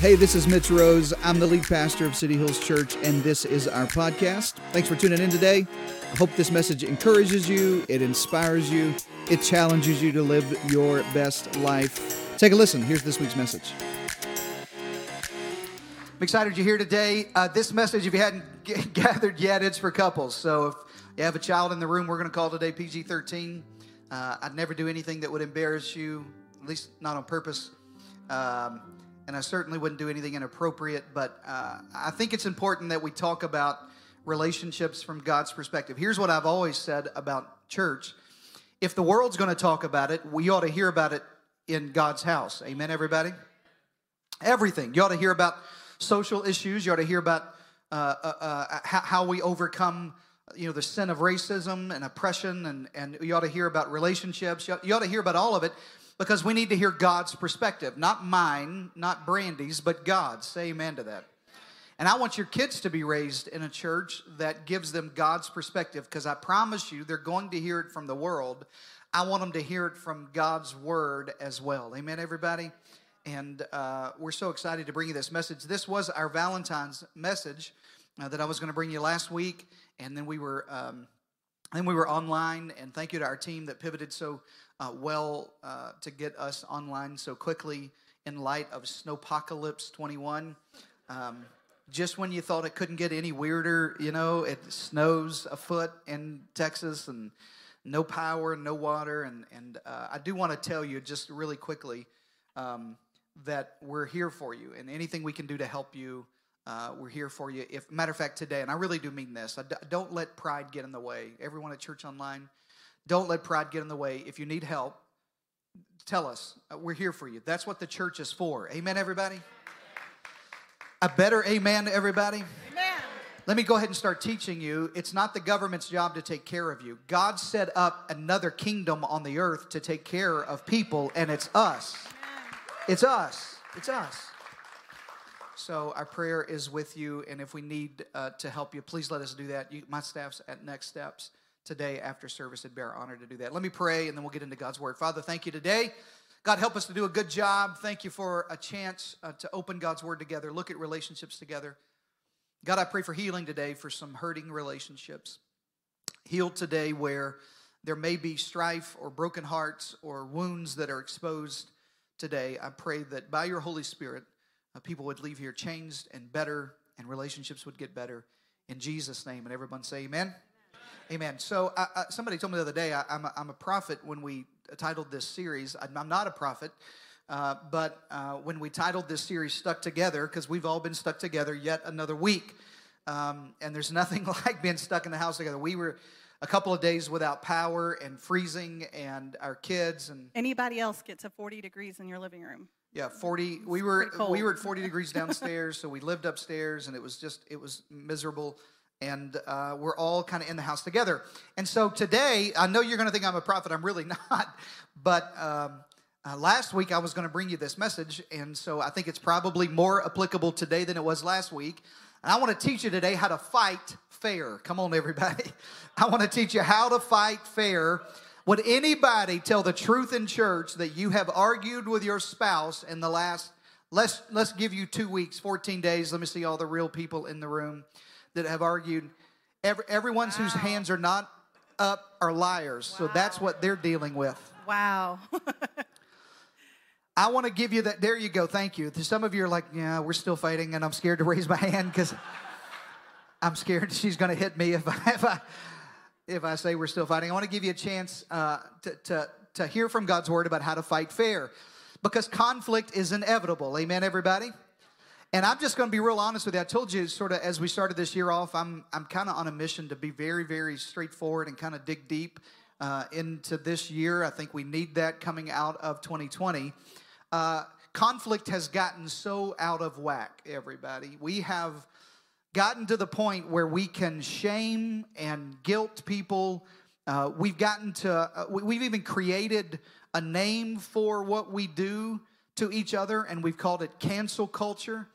Hey, this is Mitch Rose. I'm the lead pastor of City Hills Church, and this is our podcast. Thanks for tuning in today. I hope this message encourages you, it inspires you, it challenges you to live your best life. Take a listen. Here's this week's message. I'm excited you're here today. Uh, this message, if you hadn't g- gathered yet, it's for couples. So if you have a child in the room, we're going to call today PG 13. Uh, I'd never do anything that would embarrass you, at least not on purpose. Um, and I certainly wouldn't do anything inappropriate, but uh, I think it's important that we talk about relationships from God's perspective. Here's what I've always said about church if the world's going to talk about it, we ought to hear about it in God's house. Amen, everybody? Everything. You ought to hear about social issues, you ought to hear about uh, uh, uh, how, how we overcome you know the sin of racism and oppression and, and you ought to hear about relationships you ought, you ought to hear about all of it because we need to hear God's perspective, not mine, not Brandy's, but God's. Say amen to that. And I want your kids to be raised in a church that gives them God's perspective because I promise you they're going to hear it from the world. I want them to hear it from God's word as well. Amen, everybody? And uh, we're so excited to bring you this message. This was our Valentine's message uh, that I was going to bring you last week. And then we were. Um, then we were online, and thank you to our team that pivoted so uh, well uh, to get us online so quickly in light of Snowpocalypse 21. Um, just when you thought it couldn't get any weirder, you know, it snows a foot in Texas and no power, and no water. And, and uh, I do want to tell you just really quickly um, that we're here for you, and anything we can do to help you. Uh, we're here for you. If matter of fact, today, and I really do mean this. I d- don't let pride get in the way. Everyone at Church Online, don't let pride get in the way. If you need help, tell us. Uh, we're here for you. That's what the church is for. Amen, everybody? A better amen, everybody? Amen. Let me go ahead and start teaching you. It's not the government's job to take care of you. God set up another kingdom on the earth to take care of people, and it's us. It's us. It's us. So our prayer is with you, and if we need uh, to help you, please let us do that. You, my staff's at Next Steps today after service. It'd be our honor to do that. Let me pray, and then we'll get into God's Word. Father, thank you today. God, help us to do a good job. Thank you for a chance uh, to open God's Word together, look at relationships together. God, I pray for healing today for some hurting relationships. Heal today where there may be strife or broken hearts or wounds that are exposed today. I pray that by your Holy Spirit, uh, people would leave here changed and better, and relationships would get better. In Jesus' name. And everyone say, Amen. Amen. So, uh, uh, somebody told me the other day I, am a, I'm a prophet when we titled this series. I'm, I'm not a prophet, uh, but uh, when we titled this series Stuck Together, because we've all been stuck together yet another week, um, and there's nothing like being stuck in the house together. We were a couple of days without power and freezing, and our kids and Anybody else get to 40 degrees in your living room? yeah, forty. We were we were at forty degrees downstairs, so we lived upstairs, and it was just it was miserable. And uh, we're all kind of in the house together. And so today, I know you're going to think I'm a prophet. I'm really not. But um, uh, last week I was going to bring you this message, and so I think it's probably more applicable today than it was last week. And I want to teach you today how to fight fair. Come on, everybody. I want to teach you how to fight fair. Would anybody tell the truth in church that you have argued with your spouse in the last, let's, let's give you two weeks, 14 days. Let me see all the real people in the room that have argued. Every, everyone's whose hands are not up are liars. So that's what they're dealing with. Wow. I want to give you that. There you go. Thank you. Some of you are like, yeah, we're still fighting, and I'm scared to raise my hand because I'm scared she's going to hit me if I, if I if I say we're still fighting. I want to give you a chance uh, to, to to hear from God's word about how to fight fair, because conflict is inevitable. Amen, everybody. And I'm just going to be real honest with you. I told you, sort of, as we started this year off, I'm I'm kind of on a mission to be very, very straightforward and kind of dig deep uh, into this year. I think we need that coming out of 2020. Uh, conflict has gotten so out of whack, everybody. We have gotten to the point where we can shame and guilt people. Uh, we've gotten to, uh, we- we've even created a name for what we do to each other, and we've called it cancel culture.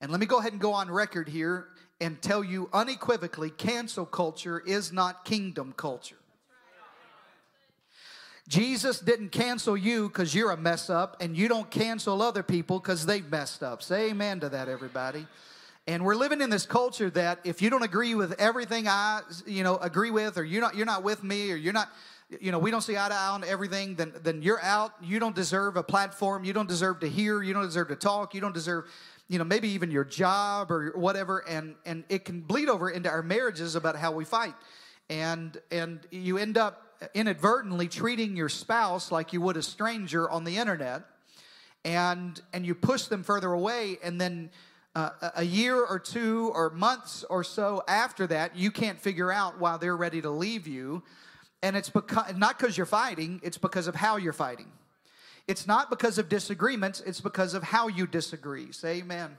And let me go ahead and go on record here and tell you unequivocally cancel culture is not kingdom culture. Jesus didn't cancel you because you're a mess up, and you don't cancel other people because they've messed up. Say amen to that, everybody. And we're living in this culture that if you don't agree with everything I, you know, agree with, or you're not, you're not with me, or you're not, you know, we don't see eye to eye on everything, then, then you're out. You don't deserve a platform. You don't deserve to hear. You don't deserve to talk. You don't deserve, you know, maybe even your job or whatever. And and it can bleed over into our marriages about how we fight, and and you end up inadvertently treating your spouse like you would a stranger on the internet and and you push them further away and then uh, a year or two or months or so after that you can't figure out why they're ready to leave you and it's because not because you're fighting it's because of how you're fighting it's not because of disagreements it's because of how you disagree say amen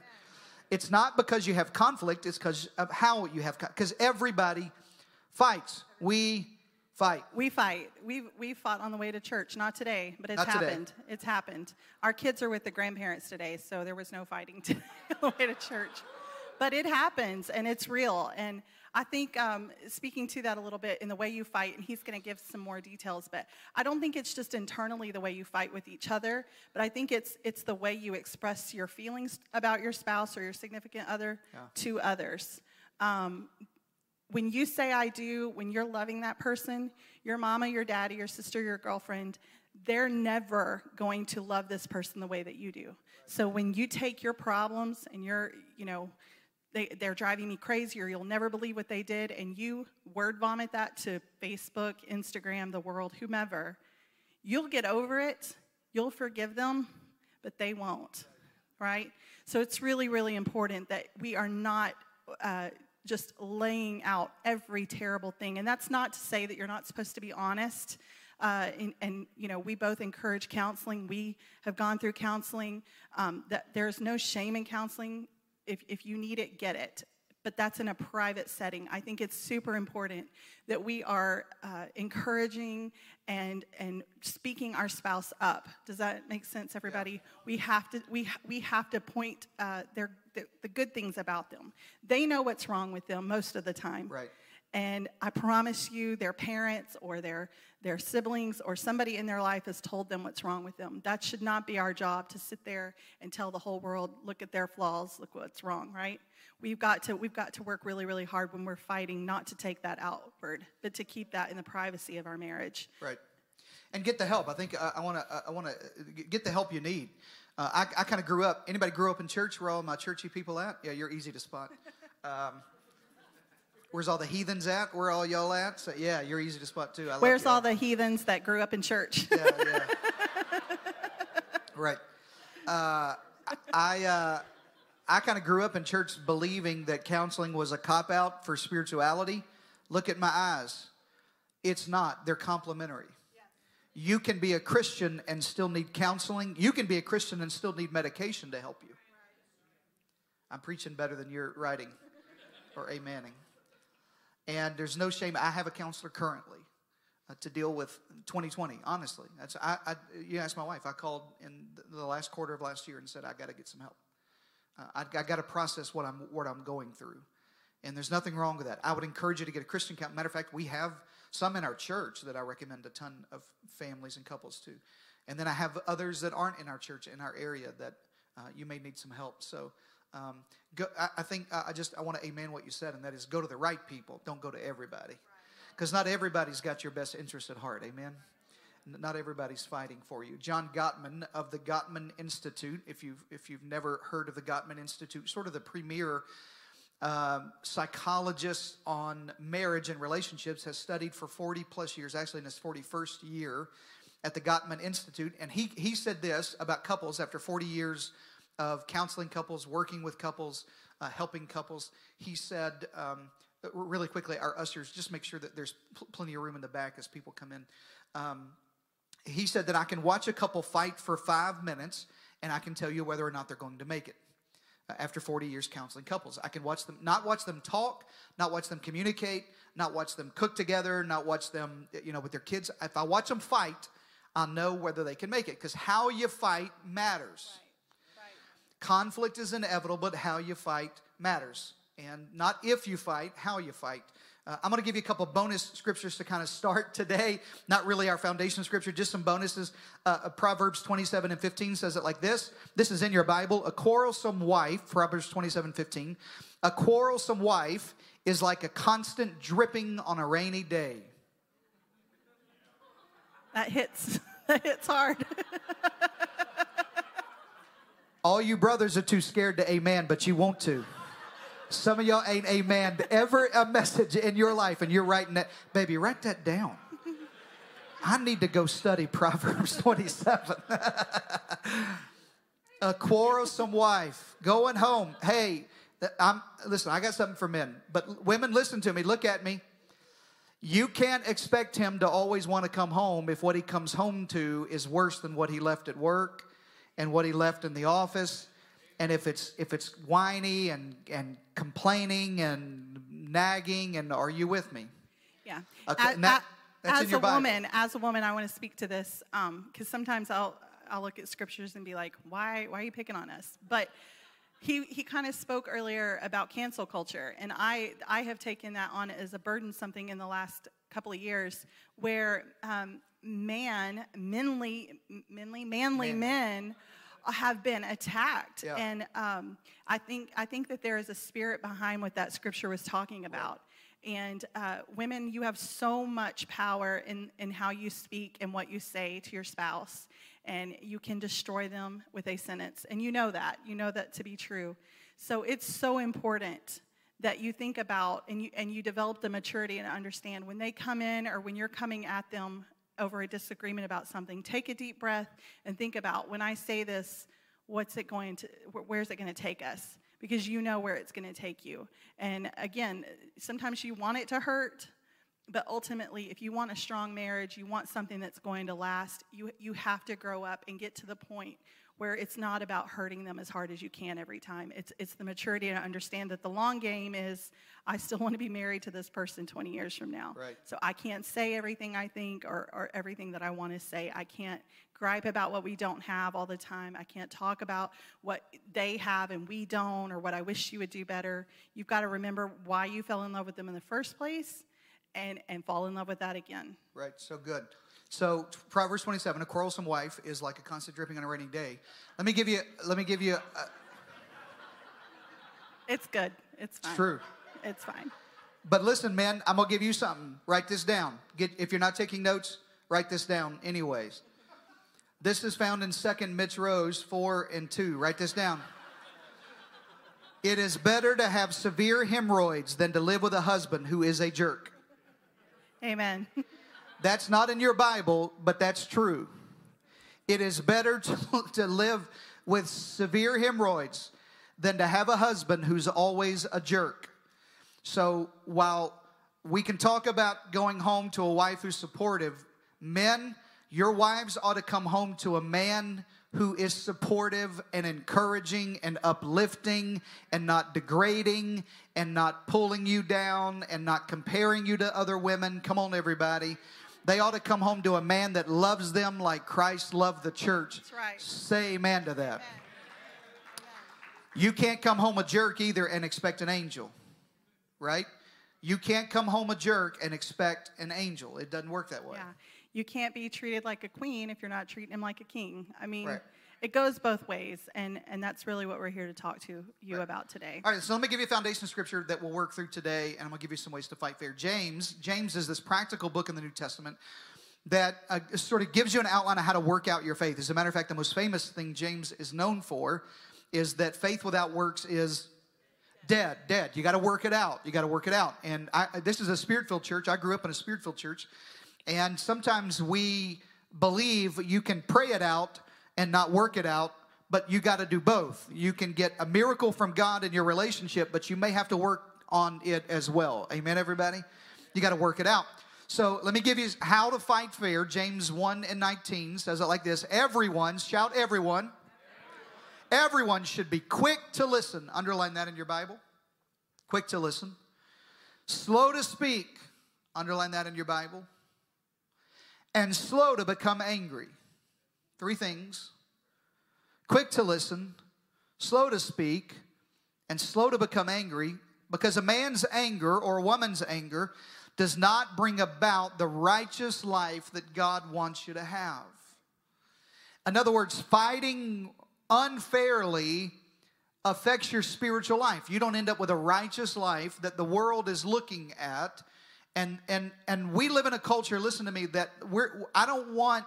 it's not because you have conflict it's because of how you have because everybody fights we fight. We fight. We we fought on the way to church. Not today, but it's Not today. happened. It's happened. Our kids are with the grandparents today, so there was no fighting today on the way to church. But it happens, and it's real. And I think um, speaking to that a little bit in the way you fight, and he's going to give some more details. But I don't think it's just internally the way you fight with each other, but I think it's it's the way you express your feelings about your spouse or your significant other to others. Um, when you say I do, when you're loving that person, your mama, your daddy, your sister, your girlfriend, they're never going to love this person the way that you do. So when you take your problems and you're, you know, they, they're driving me crazy or you'll never believe what they did, and you word vomit that to Facebook, Instagram, the world, whomever, you'll get over it, you'll forgive them, but they won't, right? So it's really, really important that we are not. Uh, just laying out every terrible thing. And that's not to say that you're not supposed to be honest. Uh, and, and, you know, we both encourage counseling. We have gone through counseling. Um, that there's no shame in counseling. If, if you need it, get it but that's in a private setting. I think it's super important that we are uh, encouraging and and speaking our spouse up. Does that make sense, everybody? Yeah. We have to we we have to point uh, their the, the good things about them. They know what's wrong with them most of the time. Right. And I promise you, their parents or their, their siblings or somebody in their life has told them what's wrong with them. That should not be our job to sit there and tell the whole world, look at their flaws, look what's wrong, right? We've got to, we've got to work really, really hard when we're fighting not to take that outward, but to keep that in the privacy of our marriage. Right. And get the help. I think uh, I want to I want to get the help you need. Uh, I, I kind of grew up. Anybody grew up in church? Where all my churchy people at? Yeah, you're easy to spot. Um, Where's all the heathens at? Where all y'all at? So yeah, you're easy to spot too. I Where's all the heathens that grew up in church? yeah, yeah. right. Uh, I uh, I kind of grew up in church believing that counseling was a cop out for spirituality. Look at my eyes. It's not. They're complementary. You can be a Christian and still need counseling. You can be a Christian and still need medication to help you. I'm preaching better than you're writing or amening. And there's no shame. I have a counselor currently uh, to deal with 2020. Honestly, that's I, I. You asked my wife. I called in the last quarter of last year and said I got to get some help. Uh, I, I got to process what I'm what I'm going through, and there's nothing wrong with that. I would encourage you to get a Christian counselor. Matter of fact, we have some in our church that I recommend a ton of families and couples to, and then I have others that aren't in our church in our area that uh, you may need some help. So um, go, I, I, think I just I want to amen what you said, and that is go to the right people. Don't go to everybody, because not everybody's got your best interest at heart. Amen. Not everybody's fighting for you. John Gottman of the Gottman Institute, if you've if you've never heard of the Gottman Institute, sort of the premier um, psychologist on marriage and relationships, has studied for 40 plus years, actually in his 41st year at the Gottman Institute, and he he said this about couples after 40 years of counseling couples, working with couples, uh, helping couples. He said, um, really quickly, our ushers, just make sure that there's pl- plenty of room in the back as people come in. Um, he said that I can watch a couple fight for five minutes and I can tell you whether or not they're going to make it. Uh, after 40 years counseling couples, I can watch them, not watch them talk, not watch them communicate, not watch them cook together, not watch them, you know, with their kids. If I watch them fight, I'll know whether they can make it because how you fight matters. Conflict is inevitable, but how you fight matters. and not if you fight, how you fight. Uh, I'm going to give you a couple bonus scriptures to kind of start today. Not really our foundation scripture, just some bonuses. Uh, Proverbs 27 and 15 says it like this. This is in your Bible. A quarrelsome wife, Proverbs 27 15. A quarrelsome wife is like a constant dripping on a rainy day. That hits. That hits hard. All you brothers are too scared to amen, but you want to. Some of y'all ain't amen ever a message in your life, and you're writing that. Baby, write that down. I need to go study Proverbs 27. a quarrelsome wife going home. Hey, I'm listen. I got something for men, but women, listen to me. Look at me. You can't expect him to always want to come home if what he comes home to is worse than what he left at work and what he left in the office. And if it's if it's whiny and and complaining and nagging and are you with me? Yeah. Okay, As, that- that's in as your a Bible. woman, as a woman, I want to speak to this because sometimes I'll I'll look at scriptures and be like, why why are you picking on us? But he he kind of spoke earlier about cancel culture, and I I have taken that on as a burden something in the last couple of years where um, man, manly, manly, manly Man. men have been attacked, Yeah. and um, I think I think that there is a spirit behind what that scripture was talking about. And uh, women, you have so much power in, in how you speak and what you say to your spouse, and you can destroy them with a sentence. And you know that. You know that to be true. So it's so important that you think about and you, and you develop the maturity and understand when they come in or when you're coming at them over a disagreement about something, take a deep breath and think about when I say this, what's it going to, where's it going to take us? Because you know where it's going to take you. And again, sometimes you want it to hurt, but ultimately, if you want a strong marriage, you want something that's going to last, you, you have to grow up and get to the point where it's not about hurting them as hard as you can every time. It's, it's the maturity to understand that the long game is I still want to be married to this person 20 years from now. Right. So I can't say everything I think or, or everything that I want to say. I can't gripe about what we don't have all the time. I can't talk about what they have and we don't or what I wish you would do better. You've got to remember why you fell in love with them in the first place and, and fall in love with that again. Right, so good. So Proverbs 27, a quarrelsome wife is like a constant dripping on a rainy day. Let me give you, let me give you, uh, It's good. It's fine. true. It's fine. But listen, man, I'm gonna give you something. Write this down. Get if you're not taking notes, write this down anyways. This is found in Second Mitzvahs 4 and 2. Write this down. It is better to have severe hemorrhoids than to live with a husband who is a jerk. Amen. That's not in your Bible, but that's true. It is better to, to live with severe hemorrhoids than to have a husband who's always a jerk. So while we can talk about going home to a wife who's supportive, men, your wives ought to come home to a man who is supportive and encouraging and uplifting and not degrading and not pulling you down and not comparing you to other women. Come on, everybody. They ought to come home to a man that loves them like Christ loved the church. That's right. Say amen to that. You can't come home a jerk either and expect an angel, right? You can't come home a jerk and expect an angel. It doesn't work that way. Yeah. You can't be treated like a queen if you're not treating him like a king. I mean, Right. It goes both ways, and, and that's really what we're here to talk to you about today. All right, so let me give you a foundation scripture that we'll work through today, and I'm going to give you some ways to fight fair. James, James is this practical book in the New Testament that uh, sort of gives you an outline of how to work out your faith. As a matter of fact, the most famous thing James is known for is that faith without works is dead, dead. You got to work it out. You got to work it out. And I, this is a spirit-filled church. I grew up in a spirit-filled church, and sometimes we believe you can pray it out and not work it out, but you got to do both. You can get a miracle from God in your relationship, but you may have to work on it as well. Amen, everybody? You got to work it out. So let me give you how to fight fair. James 1 and 19 says it like this Everyone, shout everyone. Everyone should be quick to listen. Underline that in your Bible. Quick to listen. Slow to speak. Underline that in your Bible. And slow to become angry. Three things quick to listen, slow to speak, and slow to become angry. Because a man's anger or a woman's anger does not bring about the righteous life that God wants you to have. In other words, fighting unfairly affects your spiritual life. You don't end up with a righteous life that the world is looking at. And and and we live in a culture, listen to me, that we're I don't want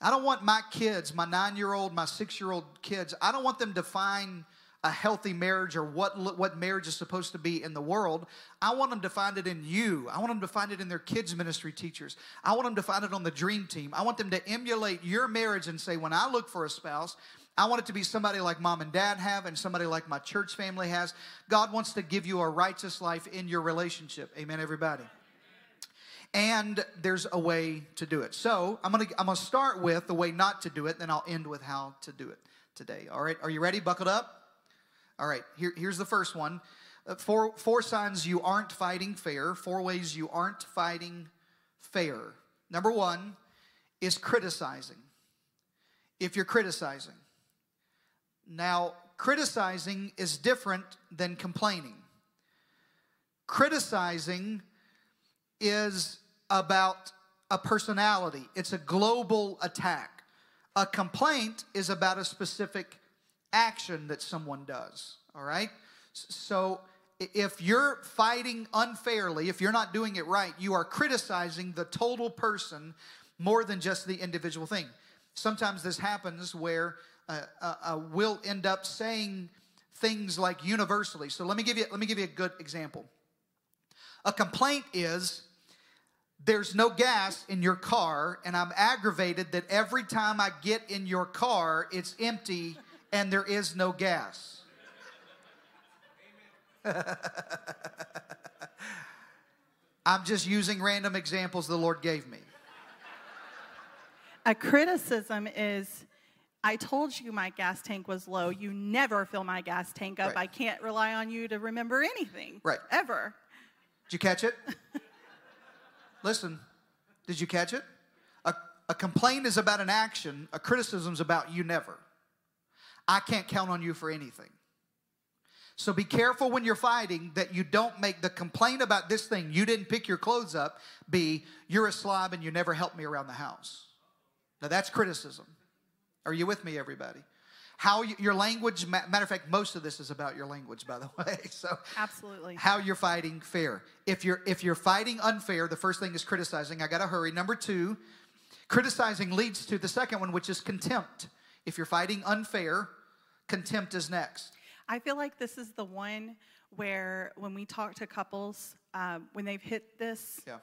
I don't want my kids, my 9-year-old, my 6-year-old kids, I don't want them to find a healthy marriage or what, what marriage is supposed to be in the world. I want them to find it in you. I want them to find it in their kids' ministry teachers. I want them to find it on the dream team. I want them to emulate your marriage and say, when I look for a spouse, I want it to be somebody like mom and dad have and somebody like my church family has. God wants to give you a righteous life in your relationship. Amen, everybody. And there's a way to do it. So I'm gonna I'm gonna start with the way not to do it, then I'll end with how to do it today. All right, are you ready? Buckled up? All right, here, here's the first one. Uh, four, four signs you aren't fighting fair, four ways you aren't fighting fair. Number one is criticizing. If you're criticizing. Now, criticizing is different than complaining. Criticizing is about a personality, it's a global attack. A complaint is about a specific action that someone does, all right? So if you're fighting unfairly, if you're not doing it right, you are criticizing the total person more than just the individual thing. Sometimes this happens where uh, uh, uh, we'll end up saying things like universally. So let me give you let me give you a good example. A complaint is there's no gas in your car, and I'm aggravated that every time I get in your car, it's empty and there is no gas. I'm just using random examples the Lord gave me. A criticism is I told you my gas tank was low. You never fill my gas tank up. Right. I can't rely on you to remember anything. Right. Ever. Did you catch it? Listen, did you catch it? A, a complaint is about an action, a criticism is about you never. I can't count on you for anything. So be careful when you're fighting that you don't make the complaint about this thing, you didn't pick your clothes up, be you're a slob and you never helped me around the house. Now that's criticism. Are you with me, everybody? How you, your language, matter of fact, most of this is about your language, by the way. So absolutely, how you're fighting fair. If you're if you're fighting unfair, the first thing is criticizing. I got to hurry. Number two, criticizing leads to the second one, which is contempt. If you're fighting unfair, Contempt is next. I feel like this is the one where when we talk to couples, um, when they've hit this, yeah.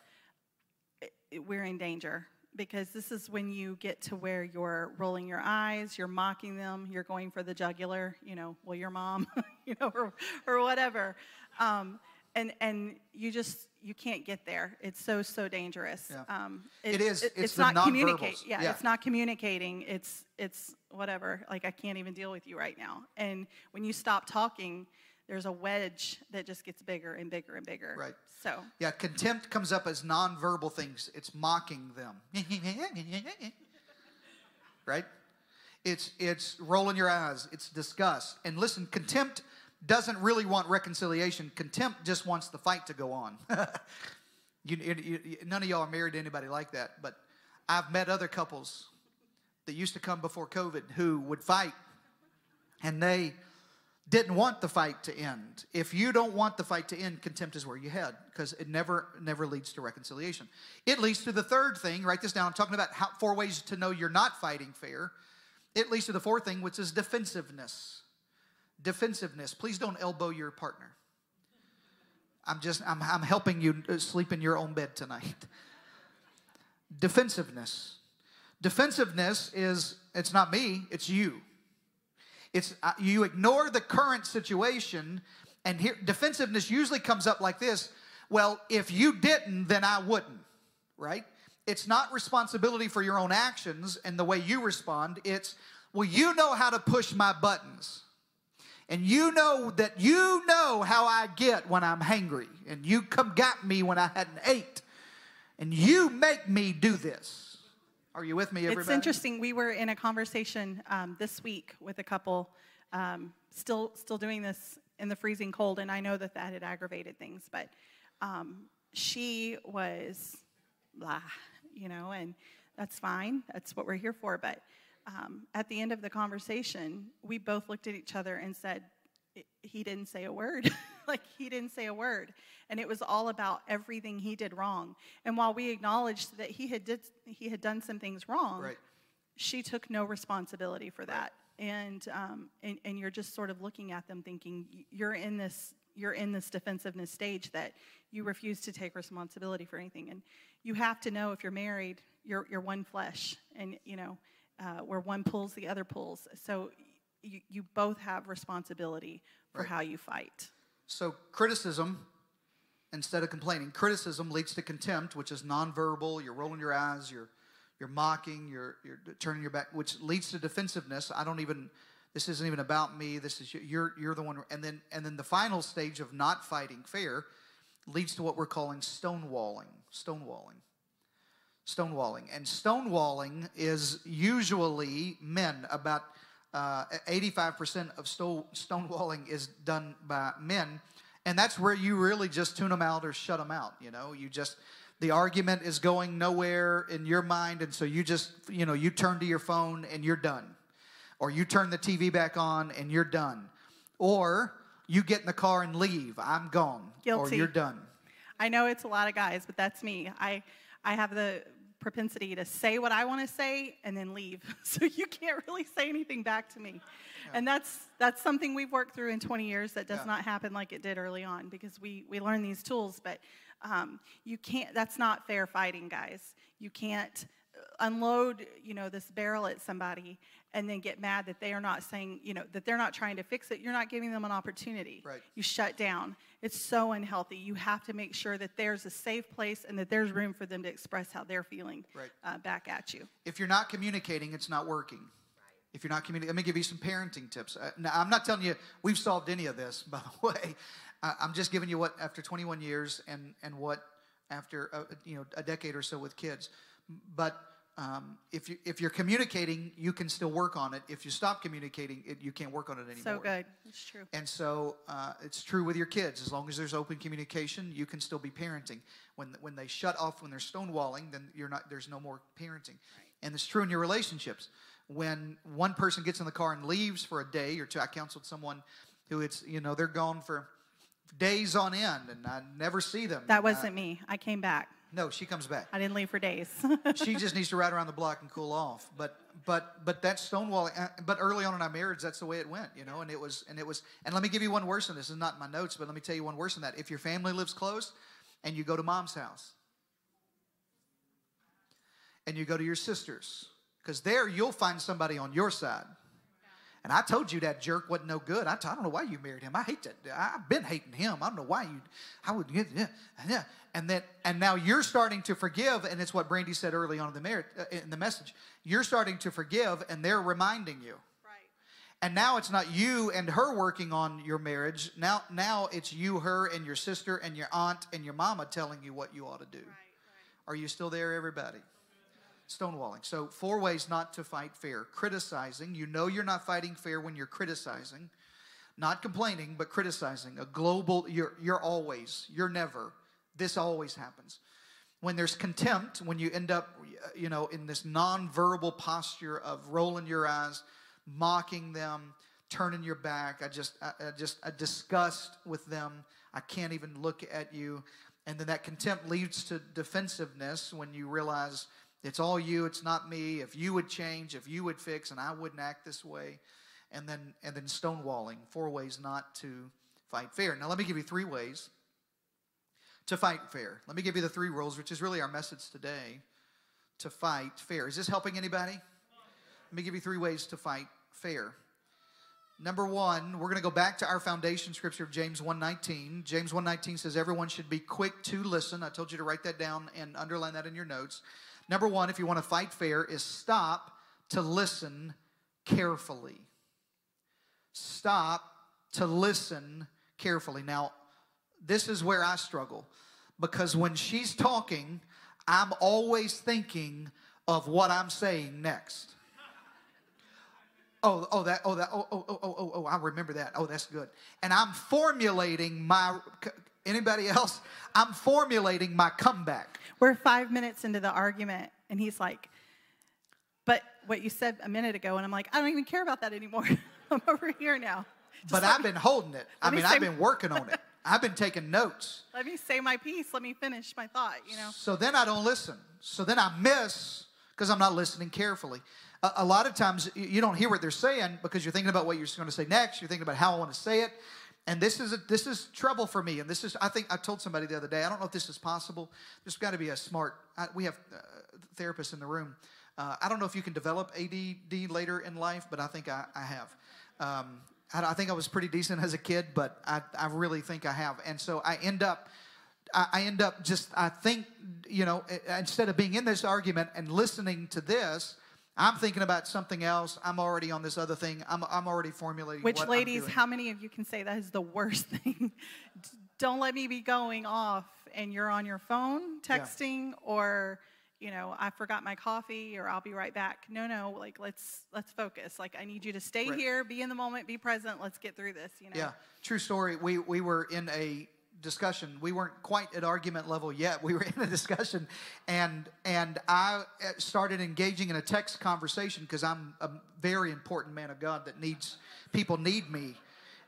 it, it, we're in danger because this is when you get to where you're rolling your eyes, you're mocking them, you're going for the jugular, you know, well, your mom, you know, or, or whatever. Um, and and you just you can't get there. It's so so dangerous. Yeah. Um, it, it is. It, it's, it's not communicating. Yeah, yeah, it's not communicating. It's it's whatever. Like I can't even deal with you right now. And when you stop talking, there's a wedge that just gets bigger and bigger and bigger. Right. So. Yeah, contempt comes up as nonverbal things. It's mocking them. right. It's it's rolling your eyes. It's disgust. And listen, contempt doesn't really want reconciliation. Contempt just wants the fight to go on. you, you, you, none of y'all are married to anybody like that, but I've met other couples that used to come before COVID who would fight and they didn't want the fight to end. If you don't want the fight to end, contempt is where you head because it never never leads to reconciliation. It leads to the third thing. Write this down. I'm talking about how, four ways to know you're not fighting fair. It leads to the fourth thing, which is defensiveness defensiveness. Please don't elbow your partner. I'm just, I'm, I'm helping you uh, sleep in your own bed tonight. Defensiveness. Defensiveness is, it's not me, it's you. It's, uh, you ignore the current situation, and here, defensiveness usually comes up like this well, if you didn't, then I wouldn't, right? It's not responsibility for your own actions and the way you respond. It's, well, you know how to push my buttons. And you know that you know how I get when I'm hangry. And you come got me when I hadn't ate. And you make me do this. Are you with me, everybody? It's interesting. We were in a conversation um, this week with a couple, um, still still doing this in the freezing cold, and I know that that had aggravated things, but um, she was blah, you know, and that's fine. That's what we're here for. But um, at the end of the conversation, we both looked at each other and said, he didn't say a word. like he didn't say a word. And it was all about everything he did wrong. And while we acknowledged that he had did he had done some things wrong, Right. she took no responsibility for that. And, um, and and you're just sort of looking at them thinking you're in this you're in this defensiveness stage that you refuse to take responsibility for anything. And you have to know if you're married, you're you're one flesh, and you know uh, where one pulls, the other pulls. So you, you both have responsibility for Right. how you fight. So criticism, instead of complaining, criticism leads to contempt, which is nonverbal. You're rolling your eyes. You're you're mocking. You're you're turning your back, which leads to defensiveness. I don't even. This isn't even about me. This is you- you're you're the one. And then and then the final stage of not fighting fair leads to what we're calling stonewalling. Stonewalling. Stonewalling. And stonewalling is usually men. About uh, 85% of sto- stonewalling is done by men. And that's where you really just tune them out or shut them out. You know, you just, the argument is going nowhere in your mind. And so you just, you know, you turn to your phone and you're done. Or you turn the TV back on and you're done. Or you get in the car and leave. I'm gone. Guilty. Or you're done. I know it's a lot of guys, but that's me. I I have the propensity to say what I want to say and then leave. So you can't really say anything back to me. And that's that's something we've worked through in 20 years that does Yeah. not happen like it did early on because we we learn these tools, but um, you can't that's not fair fighting, guys. You can't unload, you know, this barrel at somebody and then get mad that they are not saying, you know, that they're not trying to fix it. You're not giving them an opportunity. Right. You shut down. It's so unhealthy. You have to make sure that there's a safe place and that there's room for them to express how they're feeling Right. uh, back at you. if you're not communicating, it's not working. If you're not communicating, let me give you some parenting tips. Uh, now, I'm not telling you we've solved any of this, by the way. Uh, I'm just giving you what after 21 years and and what after uh, you know a decade or so with kids. But um, if you if you're communicating, you can still work on it. If you stop communicating, it, you can't work on it anymore. So good. It's true. And so uh, it's true with your kids. As long as there's open communication, you can still be parenting. When when they shut off, when they're stonewalling, then you're not. There's no more parenting. And it's true in your relationships. When one person gets in the car and leaves for a day or two, I counseled someone who it's you know they're gone for days on end, and I never see them. That Uh, wasn't me. I came back. No, she comes back I didn't leave for days. she just needs to ride around the block and cool off. But but but that's stonewalling. Uh, But early on in our marriage, that's the way it went, you know. And it was and it was. And let me give you one worse than this. This is not in my notes, but let me tell you one worse than that. If your family lives close, and you go to mom's house, and you go to your sister's, because there you'll find somebody on your side. And I told you that jerk wasn't no good. I t- I don't know why you married him. I hate that. I've been hating him. I don't know why you. I would. Yeah, yeah. And then and now you're starting to forgive, and it's what Brandy said early on in the marriage uh, in the message. You're starting to forgive, and they're reminding you. right. And now it's not you and her working on your marriage. Now now it's you, her, and your sister, and your aunt, and your mama telling you what you ought to do. Right, right. Are you still there, everybody? Stonewalling. So, four ways not to fight fair. Criticizing. You know you're not fighting fair when you're criticizing. Not complaining, but criticizing. A global, you're, you're always, you're never. This always happens. When there's contempt, when you end up, you know, in this nonverbal posture of rolling your eyes, mocking them, turning your back, I just, I, I just, a disgust with them. I can't even look at you. And then that contempt leads to defensiveness when you realize it's all you, it's not me. If you would change, if you would fix, and I wouldn't act this way. And then and then stonewalling, four ways not to fight fair. Now let me give you three ways to fight fair. Let me give you the three rules, which is really our message today to fight fair. Is this helping anybody? Let me give you three ways to fight fair. Number one, we're going to go back to our foundation scripture of James 1.19. James 1.19 says everyone should be quick to listen. I told you to write that down and underline that in your notes. Number one, if you want to fight fair, is stop to listen carefully. Stop to listen carefully. Now, this is where I struggle because when she's talking, I'm always thinking of what I'm saying next. Oh, oh, that, oh, that, oh, oh, oh, oh, oh, oh, I remember that. Oh, that's good. And I'm formulating my, anybody else? I'm formulating my comeback. We're five minutes into the argument, and he's like, but what you said a minute ago, and I'm like, I don't even care about that anymore. I'm over here now. Just but I've me- been holding it. I mean, I've been working on it. I've been taking notes. Let me say my piece. Let me finish my thought, you know? So then I don't listen. So then I miss because I'm not listening carefully. A, a lot of times you don't hear what they're saying because you're thinking about what you're going to say next. You're thinking about how I want to say it. And this is a, this is trouble for me. And this is I think I told somebody the other day. I don't know if this is possible. There's got to be a smart. I, we have uh, therapists in the room. Uh, I don't know if you can develop ADD later in life, but I think I, I have. Um, I, I think I was pretty decent as a kid, but I, I really think I have. And so I end up I I end up just, I think, you know, instead of being in this argument and listening to this, I'm thinking about something else. I'm already on this other thing. I'm, I'm already formulating. Which, ladies, how many of you can say that is the worst thing? Don't let me be going off and you're on your phone Yeah. texting or, you know, I forgot my coffee or I'll be right back. No, no, like let's let's focus. Like I need you to stay Right. here, be in the moment, be present. Let's get through this, you know. Yeah, true story. We we were in a discussion. We weren't quite at argument level yet. We were in a discussion, and and I uh, started engaging in a text conversation because I'm a very important man of God that needs people need me.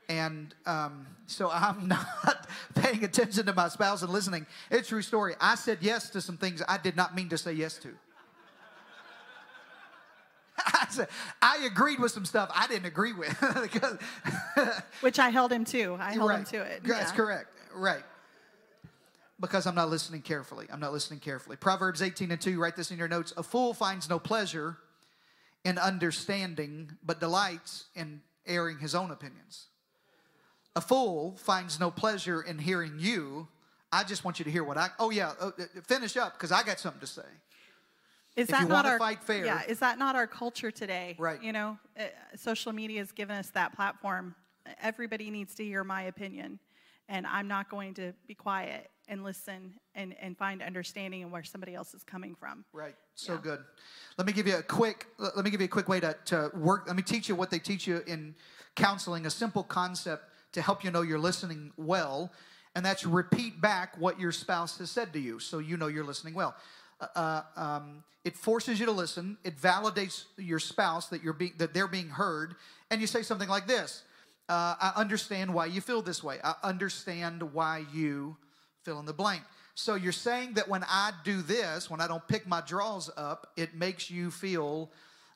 And um, so I'm not paying attention to my spouse and listening. It's a true story. I said yes to some things I did not mean to say yes to. I, said, I agreed with some stuff I didn't agree with. Which I held him to. I held right. him to it. That's yeah. correct. Right. Because I'm not listening carefully. I'm not listening carefully. Proverbs 18 and 2, write this in your notes. A fool finds no pleasure in understanding, but delights in airing his own opinions. A fool finds no pleasure in hearing you. I just want you to hear what I. Oh yeah, uh, uh, finish up because I got something to say. Is If that not our fight fair- Yeah, is that not our culture today? Right. You know, uh, social media has given us that platform. Everybody needs to hear my opinion, and I'm not going to be quiet and listen and, and find understanding in where somebody else is coming from. Right. So Yeah. good. Let me give you a quick. Let me give you a quick way to, to work. Let me teach you what they teach you in counseling. A simple concept to help you know you're listening well, and that's repeat back what your spouse has said to you, so you know you're listening well. Uh, um, it forces you to listen. It validates your spouse that you're being that they're being heard, and you say something like this: uh, "I understand why you feel this way. I understand why you fill in the blank." So you're saying that when I do this, when I don't pick my draws up, it makes you feel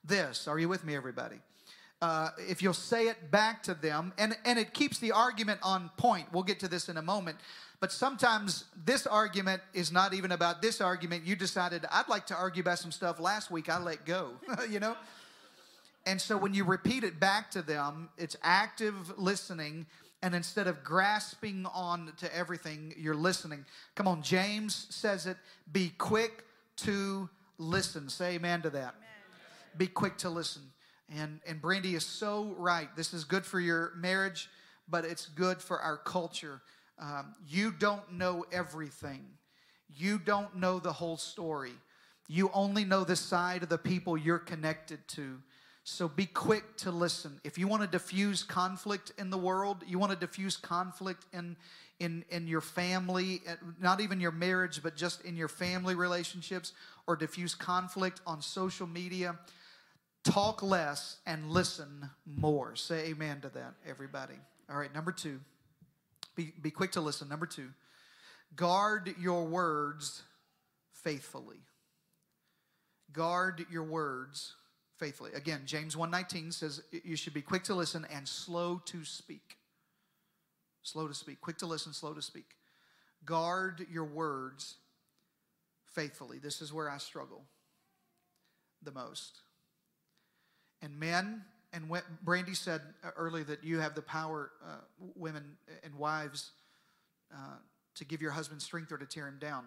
this. Are you with me, everybody? Uh, if you'll say it back to them, and, and it keeps the argument on point. We'll get to this in a moment. But sometimes this argument is not even about this argument. You decided, I'd like to argue about some stuff last week, I let go, you know? And so when you repeat it back to them, it's active listening. And instead of grasping on to everything, you're listening. Come on, James says it be quick to listen. Say amen to that. Be quick to listen. And, and Brandy is so right. This is good for your marriage, but it's good for our culture. Um, you don't know everything, you don't know the whole story. You only know the side of the people you're connected to. So be quick to listen. If you want to diffuse conflict in the world, you want to diffuse conflict in in in your family, uh, not even your marriage, but just in your family relationships or diffuse conflict on social media, talk less and listen more. Say amen to that, everybody. All right, number 2. Be be quick to listen. Number 2. Guard your words faithfully guard your words faithfully. Again james 1.19 says you should be quick to listen and slow to speak. Slow to speak. Quick to listen slow to speak. Guard your words faithfully. This is where i struggle the most. And men and when, brandy said uh, earlier that you have the power uh, women and wives uh, to give your husband strength or to tear him down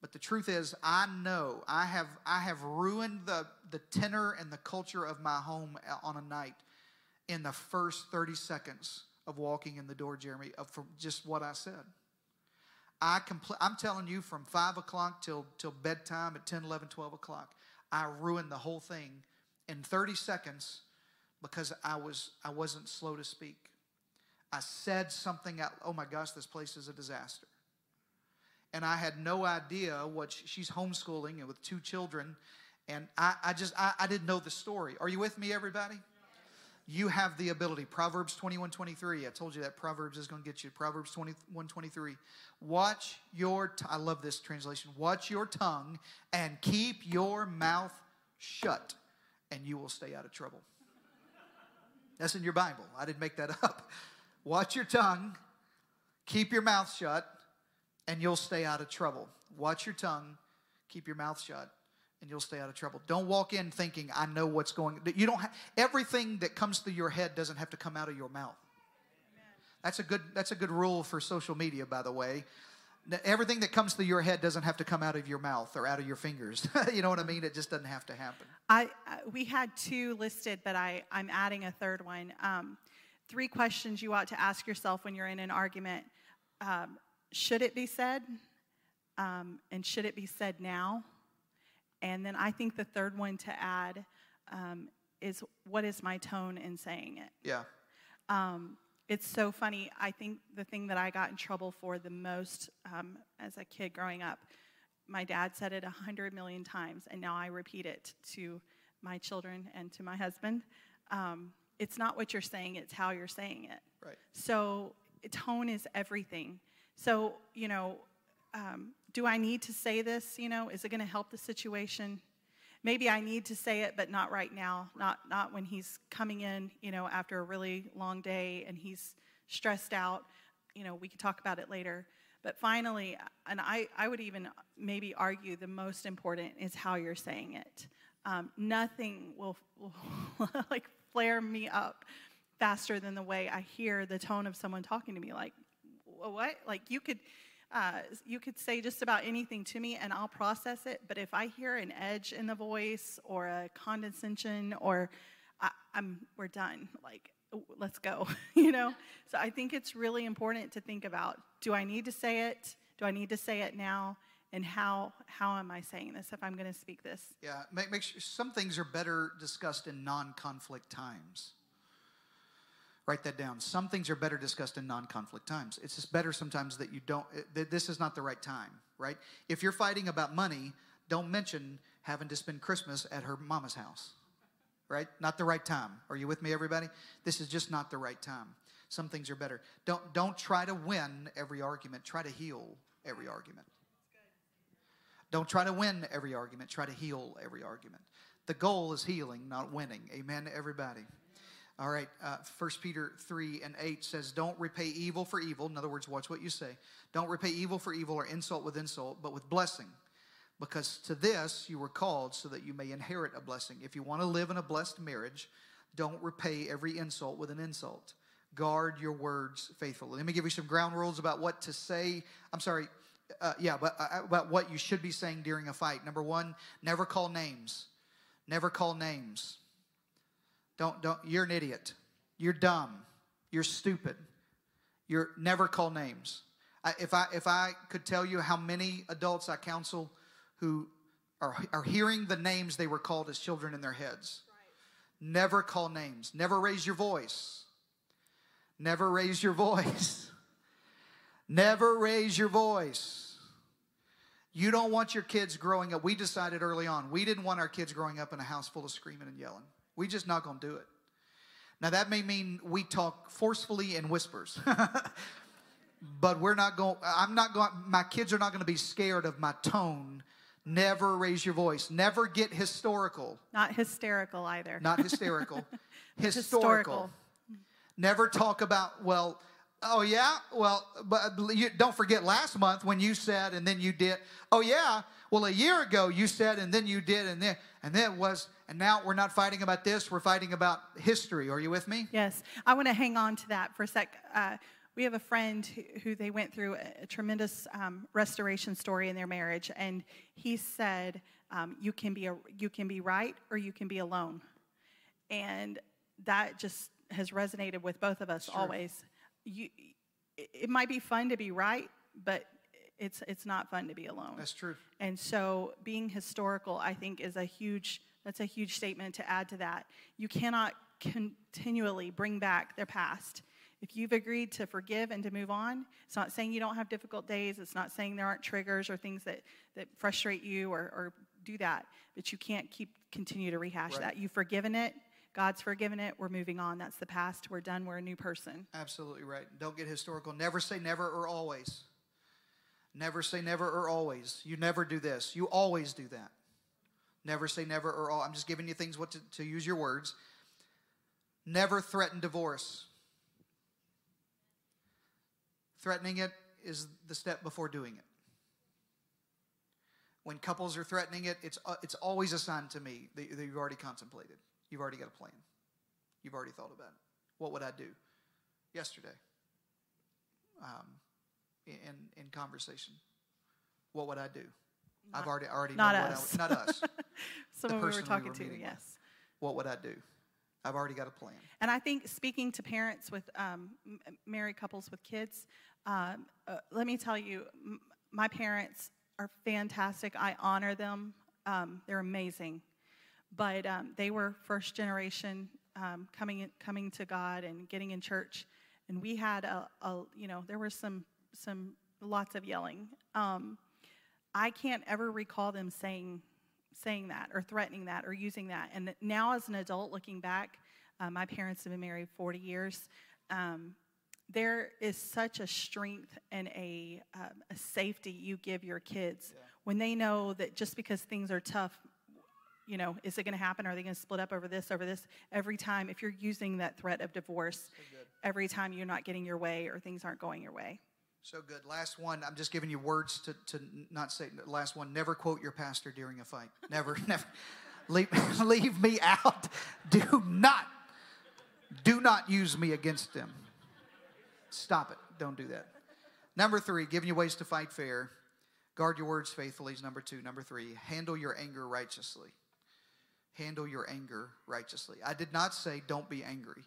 but the truth is, I know I have I have ruined the the tenor and the culture of my home uh, on a night in the first 30 seconds of walking in the door, Jeremy, of from just what I said. I compl- I'm telling you from 5 o'clock till, till bedtime at 10, 11, 12 o'clock, I ruined the whole thing in 30 seconds because I was I wasn't slow to speak. I said something out, oh my gosh, this place is a disaster. And I had no idea what she's homeschooling and with two children. And I, I just I, I didn't know the story. Are you with me, everybody? you have the ability. Proverbs 21 23. I told you that Proverbs is going to get you. Proverbs 21 23. Watch your, t- I love this translation. Watch your tongue and keep your mouth shut, and you will stay out of trouble. That's in your Bible. I didn't make that up. Watch your tongue, keep your mouth shut, and you'll stay out of trouble. Watch your tongue, keep your mouth shut, and you'll stay out of trouble. Don't walk in thinking I know what's going. You don't. Ha- everything that comes through your head doesn't have to come out of your mouth. That's a good. That's a good rule for social media, by the way. Everything that comes through your head doesn't have to come out of your mouth or out of your fingers. you know what I mean? It just doesn't have to happen. I, we had two listed, but I, I'm adding a third one. Um, three questions you ought to ask yourself when you're in an argument. Um, should it be said? Um, and should it be said now? And then I think the third one to add um, is what is my tone in saying it? Yeah. Um, it's so funny. I think the thing that I got in trouble for the most um, as a kid growing up, my dad said it a hundred million times, and now I repeat it to my children and to my husband. Um, it's not what you're saying, it's how you're saying it. Right. So, tone is everything. So, you know, um, do I need to say this? You know, is it going to help the situation? maybe I need to say it, but not right now, not, not when he's coming in, you know, after a really long day and he's stressed out. You know, we can talk about it later. But finally, and I, I would even maybe argue the most important is how you're saying it. Um, nothing will, will like flare me up faster than the way I hear the tone of someone talking to me. Like, what? Like, you could uh, you could say just about anything to me and I'll process it, but if I hear an edge in the voice or a condescension or I, am we're done. Like, let's go, you know? So I think it's really important to think about do I need to say it? Do I need to say it now? And how, how am I saying this if I'm going to speak this? Yeah, make, make sure some things are better discussed in non conflict times. Write that down. Some things are better discussed in non conflict times. It's just better sometimes that you don't, eh, that this is not the right time, right? If you're fighting about money, don't mention having to spend Christmas at her mama's house, right? Not the right time. Are you with me, everybody? This is just not the right time. Some things are better. Don't, don't try to win every argument, try to heal every argument. Don't try to win every argument, try to heal every argument. The goal is healing, not winning. Amen, everybody. All right, uh, 1 Peter 3 and 8 says, Don't repay evil for evil. In other words, watch what you say. Don't repay evil for evil or insult with insult, but with blessing. Because to this you were called so that you may inherit a blessing. If you want to live in a blessed marriage, don't repay every insult with an insult. Guard your words faithfully. Let me give you some ground rules about what to say. I'm sorry, uh, yeah, but uh, about what you should be saying during a fight. Number one, never call names. Never call names. Don't, don't, you're an idiot. You're dumb. You're stupid. You're never call names. I, if, I, if I could tell you how many adults I counsel who are, are hearing the names they were called as children in their heads, right. never call names. Never raise your voice. Never raise your voice. never raise your voice. You don't want your kids growing up. We decided early on, we didn't want our kids growing up in a house full of screaming and yelling. We just not going to do it. Now that may mean we talk forcefully in whispers. but we're not going I'm not going my kids are not going to be scared of my tone. Never raise your voice. Never get historical. Not hysterical either. Not hysterical. historical. historical. Never talk about well Oh yeah, well, but you, don't forget last month when you said and then you did. Oh yeah, well a year ago you said and then you did and then and then was and now we're not fighting about this. We're fighting about history. Are you with me? Yes, I want to hang on to that for a sec. Uh, we have a friend who, who, they went through a, a tremendous um, restoration story in their marriage, and he said, um, "You can be a, you can be right or you can be alone," and that just has resonated with both of us sure. always you, it might be fun to be right, but it's it's not fun to be alone. That's true. And so being historical, I think, is a huge that's a huge statement to add to that. You cannot continually bring back their past. If you've agreed to forgive and to move on, it's not saying you don't have difficult days. It's not saying there aren't triggers or things that, that frustrate you or, or do that, but you can't keep continue to rehash Right. that. You've forgiven it. God's forgiven it. We're moving on. That's the past. We're done. We're a new person. Absolutely right. Don't get historical. Never say never or always. Never say never or always. You never do this. You always do that. Never say never or all. I'm just giving you things what to, to use your words. Never threaten divorce. Threatening it is the step before doing it. When couples are threatening it, it's, uh, it's always a sign to me that, that you've already contemplated. You've already got a plan. You've already thought about it. What would I do? Yesterday, um, in, in conversation, what would I do? I've already already not know what I us. would, not us. Someone we were person we talking were to, with. yes. what would I do? I've already got a plan. And I think speaking to parents with um, married couples with kids, um, uh, let me tell you, m- my parents are fantastic. I honor them. Um, they're amazing. But um, they were first generation um, coming in, coming to God and getting in church, and we had a, a you know there was some some lots of yelling. Um, I can't ever recall them saying saying that or threatening that or using that. And now, as an adult, looking back, uh, my parents have been married 40 years. Um, there is such a strength and a, um, a safety you give your kids when they know that just because things are tough, you know, is it going to happen? Are they going to split up over this, over this? Every time, if you're using that threat of divorce, every time you're not getting your way or things aren't going your way. So good. Last one. I'm just giving you words to, to not say. Last one. Never quote your pastor during a fight. Never, never. Leave, leave me out. Do not, do not use me against them. Stop it. Don't do that. Number three, giving you ways to fight fair. Guard your words faithfully is number two. Number three, handle your anger righteously. Handle your anger righteously. I did not say don't be angry.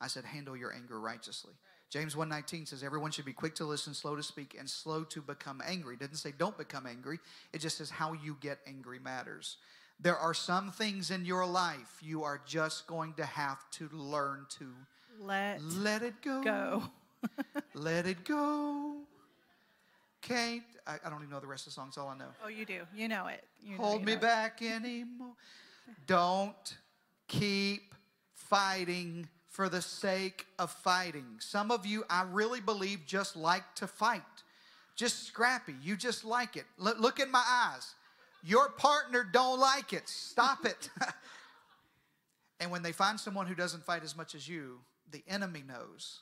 I said handle your anger righteously. James 1:19 says everyone should be quick to listen, slow to speak, and slow to become angry. It didn't say don't become angry. It just says how you get angry matters. There are some things in your life you are just going to have to learn to Let let it go. go. Let it go. Can't I, I don't even know the rest of the song, it's all I know. Oh, you do. You know it. You know, hold you me know it. back anymore. Don't keep fighting for the sake of fighting. Some of you, I really believe, just like to fight. Just scrappy. You just like it. Look, look in my eyes. Your partner don't like it. Stop it. and when they find someone who doesn't fight as much as you, the enemy knows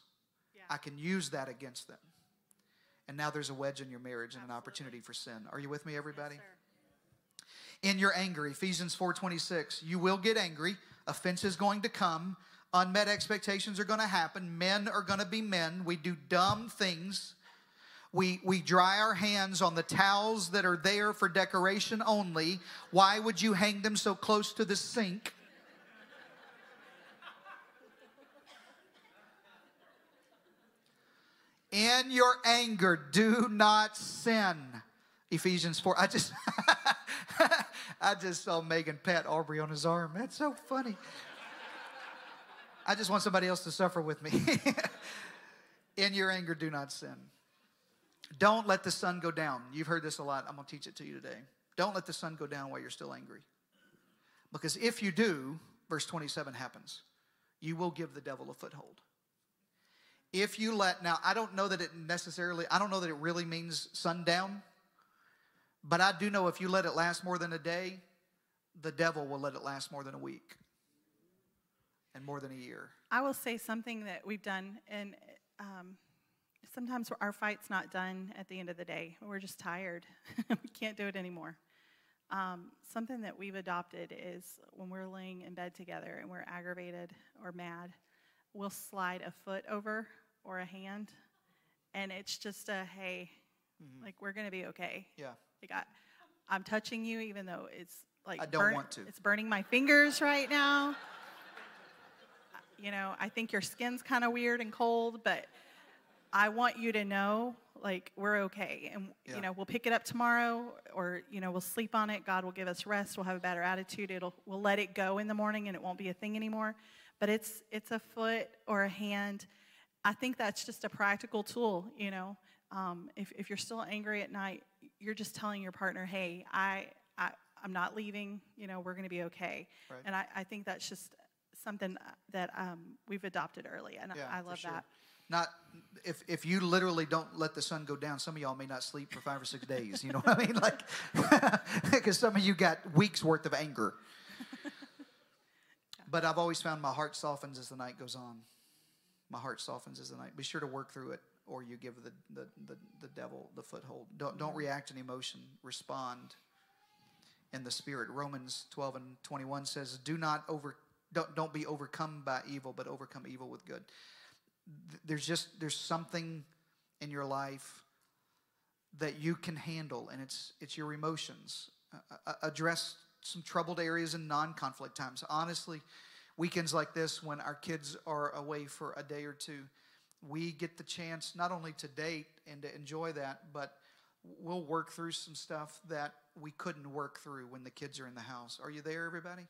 Yeah. I can use that against them. And now there's a wedge in your marriage and an opportunity for sin. Are you with me, everybody? In your anger. Ephesians 4.26 you will get angry. Offense is going to come. Unmet expectations are going to happen. Men are going to be men. We do dumb things. We, we dry our hands on the towels that are there for decoration only. Why would you hang them so close to the sink? In your anger do not sin ephesians 4 i just i just saw megan pat aubrey on his arm. That's so funny. I just want somebody else to suffer with me. In your anger do not sin. Don't let the sun go down. You've heard this a lot. I'm going to teach it to you today. Don't let the sun go down while you're still angry. Because if you do verse 27 happens you will give the devil a foothold. If you let now i don't know that it necessarily i don't know that it really means sundown but i do know if you let it last more than a day the devil will let it last more than a week and more than a year I will say something that we've done, and um, sometimes our fight's not done at the end of the day. We're just tired. we can't do it anymore. Um, something that we've adopted is when we're laying in bed together and we're aggravated or mad, we'll slide a foot over or a hand, and it's just a hey, like we're gonna be okay. yeah Like I, I'm touching you, even though it's like I don't want to. It's burning my fingers right now. you know, I think your skin's kind of weird and cold, but I want you to know, like we're okay, and Yeah. you know, we'll pick it up tomorrow, or you know, we'll sleep on it. God will give us rest. We'll have a better attitude. It'll we'll let it go in the morning, and it won't be a thing anymore. but it's it's a foot or a hand. I think that's just a practical tool. You know, um, if if you're still angry at night, you're just telling your partner, "Hey, I I I'm not leaving. You know, we're going to be okay." Right. And I, I think that's just something that um, we've adopted early, and Yeah, I, I love sure. that. Not if if you literally don't let the sun go down, some of y'all may not sleep for five or six days. You know what I mean? Like, because some of you got weeks worth of anger. But I've always found my heart softens as the night goes on. My heart softens as the night. Be sure to work through it, or you give the the, the, the devil the foothold. Don't don't react in emotion. Respond in the spirit. Romans twelve and twenty one says, "Do not over don't don't be overcome by evil, but overcome evil with good." there's just there's something in your life that you can handle and it's it's your emotions uh, address some troubled areas in non-conflict times honestly weekends like this when our kids are away for a day or two we get the chance not only to date and to enjoy that but we'll work through some stuff that we couldn't work through when the kids are in the house. Are you there everybody?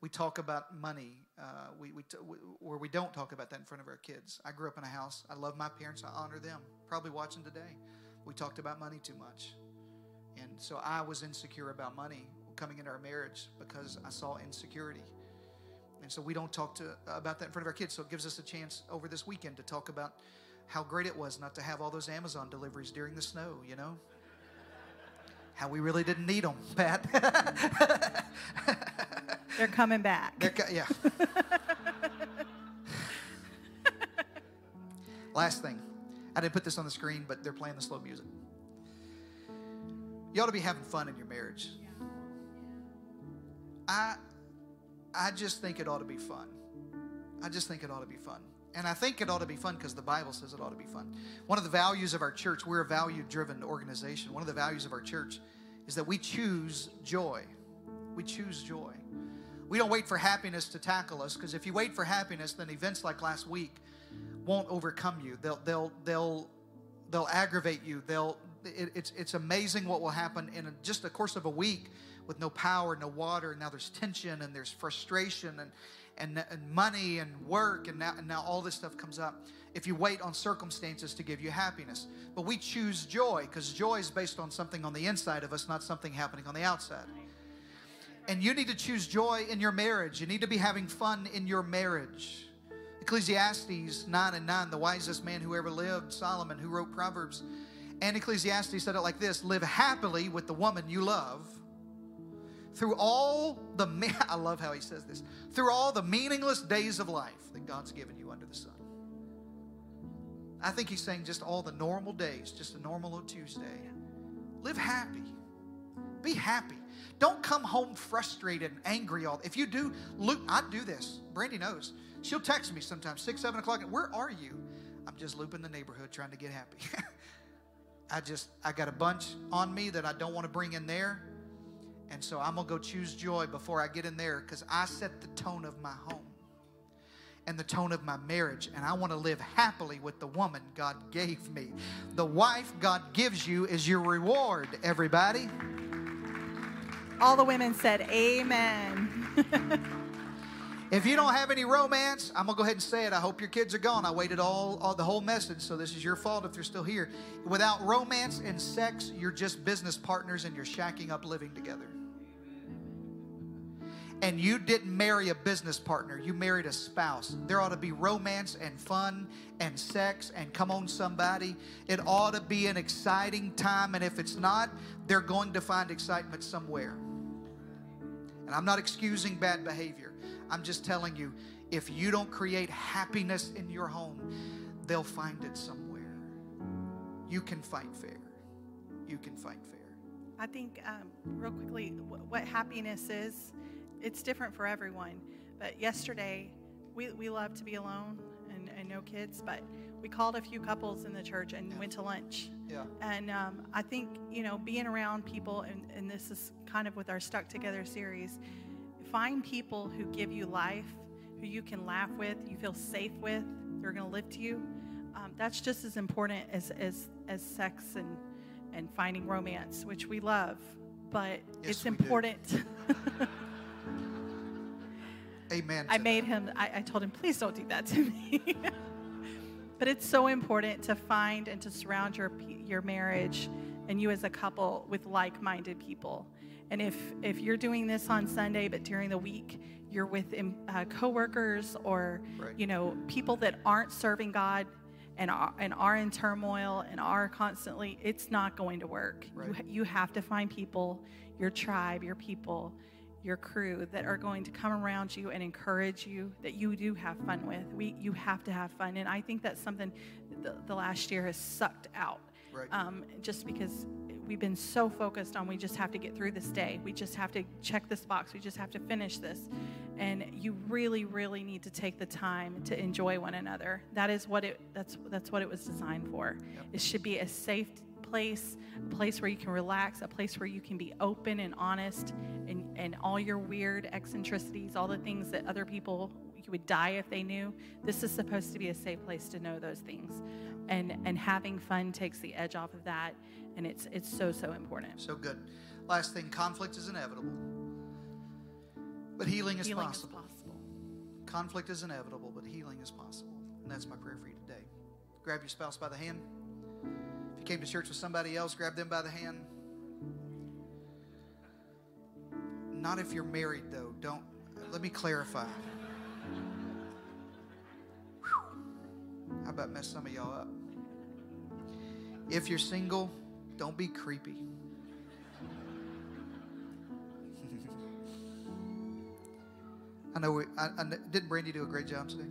We talk about money uh, we, we, t- we, we don't talk about that in front of our kids. I grew up in a house i love my parents i honor them. Probably watching today we talked about money too much. And so i was insecure about money coming into our marriage because i saw insecurity and so we don't talk to, uh, about that in front of our kids so it gives us a chance over this weekend to talk about how great it was not to have all those amazon deliveries during the snow you know how we really didn't need them pat They're coming back. They're co- yeah. Last thing. I didn't put this on the screen, but they're playing the slow music. You ought to be having fun in your marriage. I I just think it ought to be fun. I just think it ought to be fun. And I think it ought to be fun because the Bible says it ought to be fun. One of the values of our church, we're a value driven organization. One of the values of our church is that we choose joy. We choose joy. We don't wait for happiness to tackle us because if you wait for happiness, then events like last week won't overcome you. They'll they'll they'll they'll aggravate you. They'll it, it's it's amazing what will happen in a, just the course of a week with no power, no water. And now there's tension and there's frustration and and, and money and work and now and now all this stuff comes up. If you wait on circumstances to give you happiness, but we choose joy because joy is based on something on the inside of us, not something happening on the outside. And you need to choose joy in your marriage. You need to be having fun in your marriage. Ecclesiastes 9 and 9, the wisest man who ever lived, Solomon, who wrote Proverbs. And Ecclesiastes said it like this Live happily with the woman you love through all the, me- I love how he says this, through all the meaningless days of life that God's given you under the sun. I think he's saying just all the normal days, just a normal Tuesday. Live happy. Be happy. Don't come home frustrated and angry all. If you do, Luke, I do this. Brandy knows. She'll text me sometimes six, seven o'clock. Where are you? I'm just looping the neighborhood trying to get happy. I just I got a bunch on me that I don't want to bring in there, and so I'm gonna go choose joy before I get in there because I set the tone of my home and the tone of my marriage, and I want to live happily with the woman God gave me. The wife God gives you is your reward. Everybody. All the women said, Amen. If you don't have any romance, I'm gonna go ahead and say it. I hope your kids are gone. I waited all, all the whole message, so this is your fault if they're still here. Without romance and sex, you're just business partners and you're shacking up living together. And you didn't marry a business partner, you married a spouse. There ought to be romance and fun and sex and come on somebody. It ought to be an exciting time, and if it's not, they're going to find excitement somewhere. And I'm not excusing bad behavior. I'm just telling you, if you don't create happiness in your home, they'll find it somewhere. You can fight fair. You can fight fair. I think, um, real quickly, what happiness is, it's different for everyone. But yesterday, we, we love to be alone and, and no kids, but we called a few couples in the church and Yeah. went to lunch. Yeah. And um, I think, you know, being around people, and, and this is kind of with our Stuck Together series, find people who give you life, who you can laugh with, you feel safe with, they're going to lift you. Um, that's just as important as, as, as sex and, and finding romance, which we love. But Yes, it's important. Amen. I made that. him, I, I told him, please don't do that to me. but it's so important to find and to surround your, your marriage and you as a couple with like minded people. And if, if you're doing this on Sunday, but during the week, you're with uh, coworkers or Right. you know people that aren't serving God and are, and are in turmoil and are constantly, it's not going to work. Right. ha- you have to find people, your tribe, your people, your crew that are going to come around you and encourage you that you do have fun with. We, you have to have fun, and I think that's something the, the last year has sucked out. Right. Um, just because we've been so focused on we just have to get through this day, we just have to check this box, we just have to finish this, and you really, really need to take the time to enjoy one another. That is what it. That's that's what it was designed for. It should be a safe place, a place where you can relax, a place where you can be open and honest, and, and all your weird eccentricities, all the things that other people you would die if they knew. This is supposed to be a safe place to know those things, and and having fun takes the edge off of that, and it's it's so so important. So good. Last thing conflict is inevitable, but healing is Healing possible. is possible. Conflict is inevitable, but healing is possible. And that's my prayer for you today. Grab your spouse by the hand. You came to church with somebody else, grab them by the hand. Not if you're married, though. Don't. Let me clarify. How about mess some of y'all up? If you're single, don't be creepy. I know. We, I, I, didn't Brandy do a great job today?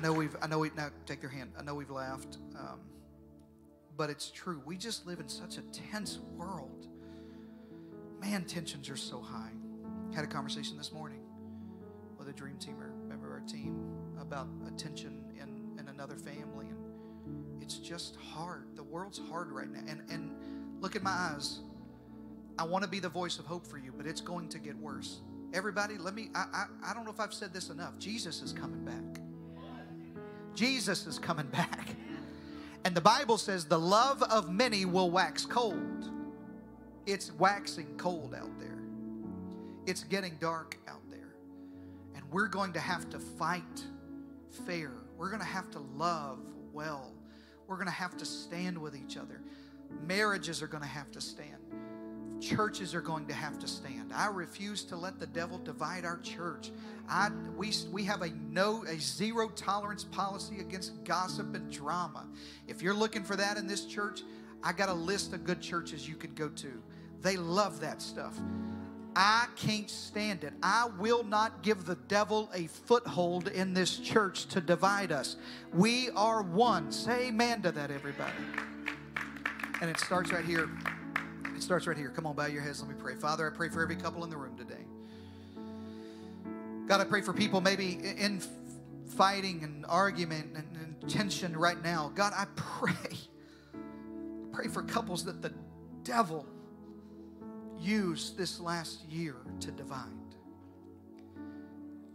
Know we've. I know we now take your hand. I know we've laughed, um, but it's true. We just live in such a tense world. Man, tensions are so high. Had a conversation this morning with a dream teamer, member of our team, about a tension in, in another family, and it's just hard. The world's hard right now. And and look at my eyes. I want to be the voice of hope for you, but it's going to get worse. Everybody, let me. I, I I don't know if I've said this enough. Jesus is coming back. Jesus is coming back. And the Bible says the love of many will wax cold. It's waxing cold out there. It's getting dark out there. And we're going to have to fight fair. We're going to have to love well. We're going to have to stand with each other. Marriages are going to have to stand. Churches are going to have to stand. I refuse to let the devil divide our church. I, we, we have a no a zero tolerance policy against gossip and drama. If you're looking for that in this church, I got a list of good churches you could go to. They love that stuff. I can't stand it. I will not give the devil a foothold in this church to divide us. We are one. Say amen to that, everybody. And it starts right here. It starts right here. Come on, bow your heads. Let me pray. Father, I pray for every couple in the room today. God, I pray for people maybe in fighting and argument and, and tension right now. God, I pray. Pray for couples that the devil used this last year to divide.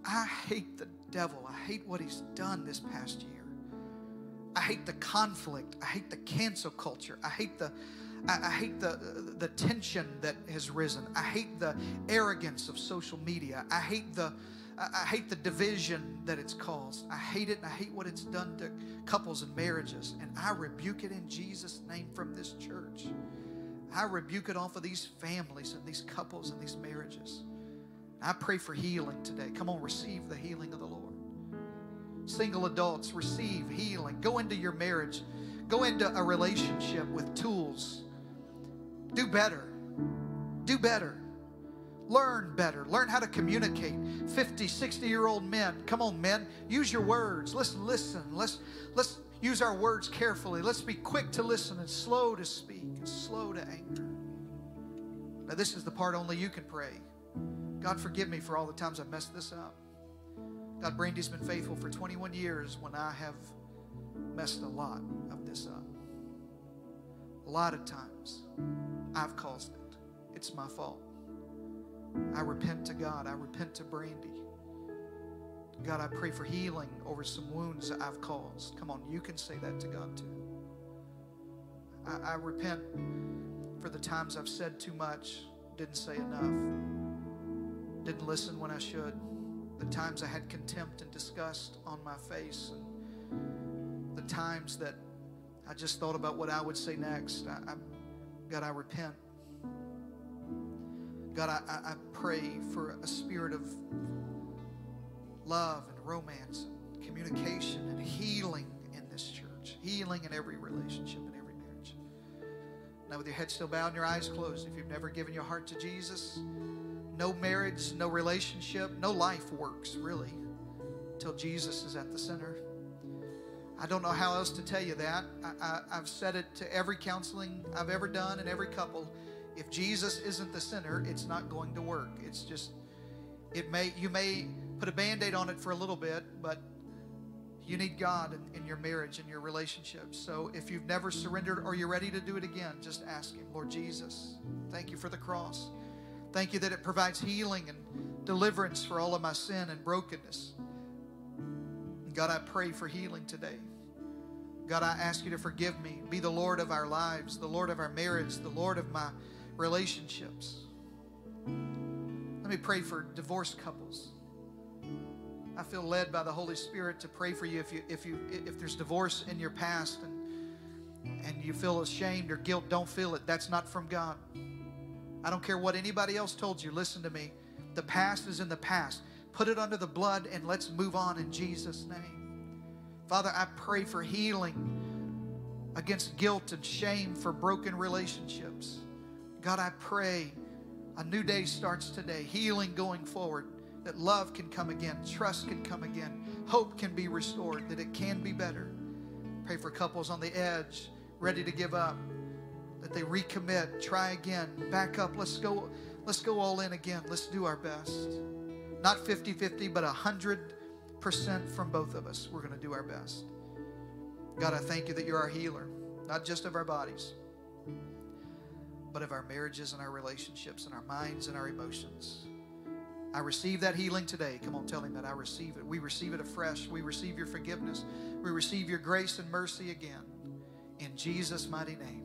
I hate the devil. I hate what he's done this past year. I hate the conflict. I hate the cancel culture. I hate the I, I hate the the tension that has risen. I hate the arrogance of social media. I hate the I hate the division that it's caused. I hate it and I hate what it's done to couples and marriages. And I rebuke it in Jesus' name from this church. I rebuke it off of these families and these couples and these marriages. I pray for healing today. Come on, receive the healing of the Lord. Single adults, receive healing. Go into your marriage, go into a relationship with tools. Do better. Do better. Learn better. Learn how to communicate. 50, 60 year old men. Come on, men. Use your words. Let's listen. Let's let's use our words carefully. Let's be quick to listen and slow to speak and slow to anger. Now, this is the part only you can pray. God, forgive me for all the times I've messed this up. God, Brandy's been faithful for 21 years when I have messed a lot of this up. A lot of times I've caused it. It's my fault. I repent to God. I repent to Brandy. God, I pray for healing over some wounds that I've caused. Come on, you can say that to God too. I, I repent for the times I've said too much, didn't say enough, didn't listen when I should, the times I had contempt and disgust on my face, and the times that I just thought about what I would say next. I, I, God, I repent. God, I, I pray for a spirit of love and romance and communication and healing in this church, healing in every relationship and every marriage. Now, with your head still bowed and your eyes closed, if you've never given your heart to Jesus, no marriage, no relationship, no life works really until Jesus is at the center. I don't know how else to tell you that. I, have said it to every counseling I've ever done and every couple. If Jesus isn't the center, it's not going to work. It's just, it may you may put a band-aid on it for a little bit, but you need God in, in your marriage and your relationships. So if you've never surrendered or you're ready to do it again, just ask Him, Lord Jesus, thank you for the cross. Thank you that it provides healing and deliverance for all of my sin and brokenness. God, I pray for healing today. God, I ask you to forgive me. Be the Lord of our lives, the Lord of our marriage, the Lord of my relationships. Let me pray for divorced couples. I feel led by the Holy Spirit to pray for you if you if you if there's divorce in your past and and you feel ashamed or guilt, don't feel it. That's not from God. I don't care what anybody else told you. Listen to me. The past is in the past. Put it under the blood and let's move on in Jesus' name. Father, I pray for healing against guilt and shame for broken relationships. God, I pray a new day starts today, healing going forward, that love can come again, trust can come again, hope can be restored, that it can be better. Pray for couples on the edge, ready to give up, that they recommit, try again, back up. Let's go, let's go all in again. Let's do our best. Not 50-50, but 100% from both of us. We're going to do our best. God, I thank you that you're our healer, not just of our bodies but of our marriages and our relationships and our minds and our emotions. I receive that healing today. Come on, tell him that I receive it. We receive it afresh. We receive your forgiveness. We receive your grace and mercy again. In Jesus' mighty name.